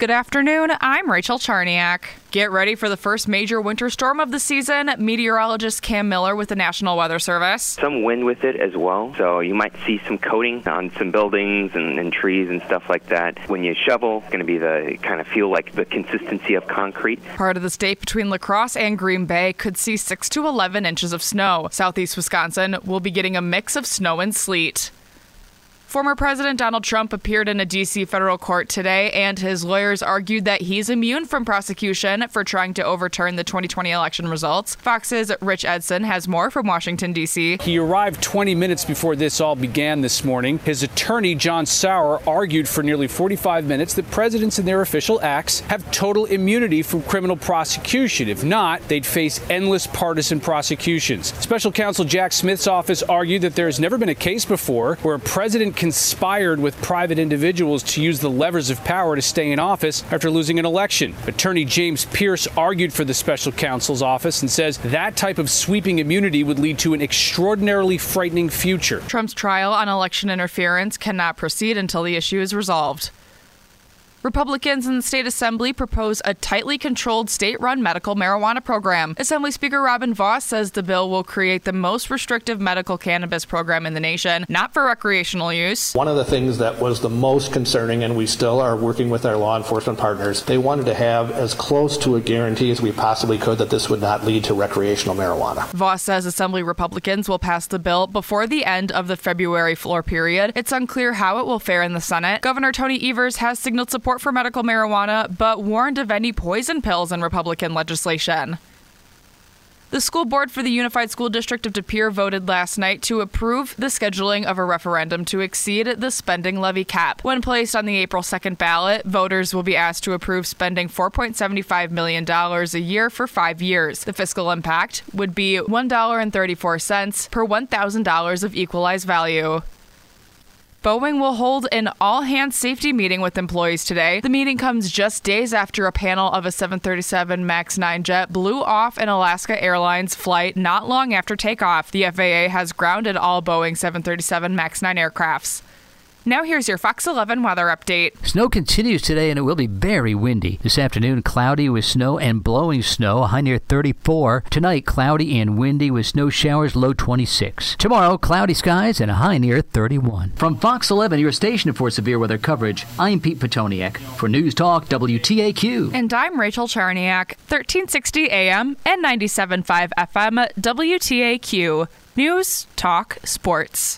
Good afternoon. I'm Rachel Charniak. Get ready for the first major winter storm of the season. Meteorologist Cam Miller with the National Weather Service. Some wind with it as well, so you might see some coating on some buildings and, and trees and stuff like that. When you shovel, it's going to be the kind of feel like the consistency of concrete. Part of the state between La Crosse and Green Bay could see 6 to 11 inches of snow. Southeast Wisconsin will be getting a mix of snow and sleet. Former President Donald Trump appeared in a D.C. federal court today, and his lawyers argued that he's immune from prosecution for trying to overturn the 2020 election results. Fox's Rich Edson has more from Washington, D.C. He arrived 20 minutes before this all began this morning. His attorney, John Sauer, argued for nearly 45 minutes that presidents and their official acts have total immunity from criminal prosecution. If not, they'd face endless partisan prosecutions. Special counsel Jack Smith's office argued that there has never been a case before where a president conspired with private individuals to use the levers of power to stay in office after losing an election. Attorney James Pearce argued for the special counsel's office and says that type of sweeping immunity would lead to an extraordinarily frightening future. Trump's trial on election interference cannot proceed until the issue is resolved. Republicans in the state assembly propose a tightly controlled state run medical marijuana program. Assembly Speaker Robin Vos says the bill will create the most restrictive medical cannabis program in the nation, not for recreational use. One of the things that was the most concerning, and we still are working with our law enforcement partners, they wanted to have as close to a guarantee as we possibly could that this would not lead to recreational marijuana. Vos says Assembly Republicans will pass the bill before the end of the February floor period. It's unclear how it will fare in the Senate. Governor Tony Evers has signaled support support for medical marijuana, but warned of any poison pills in Republican legislation. The school board for the Unified School District of De Pere voted last night to approve the scheduling of a referendum to exceed the spending levy cap. When placed on the April 2nd ballot, voters will be asked to approve spending $4.75 million a year for five years. The fiscal impact would be $1.34 per $1,000 of equalized value. Boeing will hold an all hands safety meeting with employees today. The meeting comes just days after a panel of a 737 MAX 9 jet blew off an Alaska Airlines flight not long after takeoff. The FAA has grounded all Boeing 737 MAX 9 aircrafts. Now here's your Fox 11 weather update. Snow continues today and it will be very windy. This afternoon, cloudy with snow and blowing snow, high near 34. Tonight, cloudy and windy with snow showers, low 26. Tomorrow, cloudy skies and a high near 31. From Fox 11, your station for severe weather coverage, I'm Pete Petoniak for News Talk WTAQ. And I'm Rachel Charniak, 1360 AM and 97.5 FM WTAQ. News, Talk, Sports.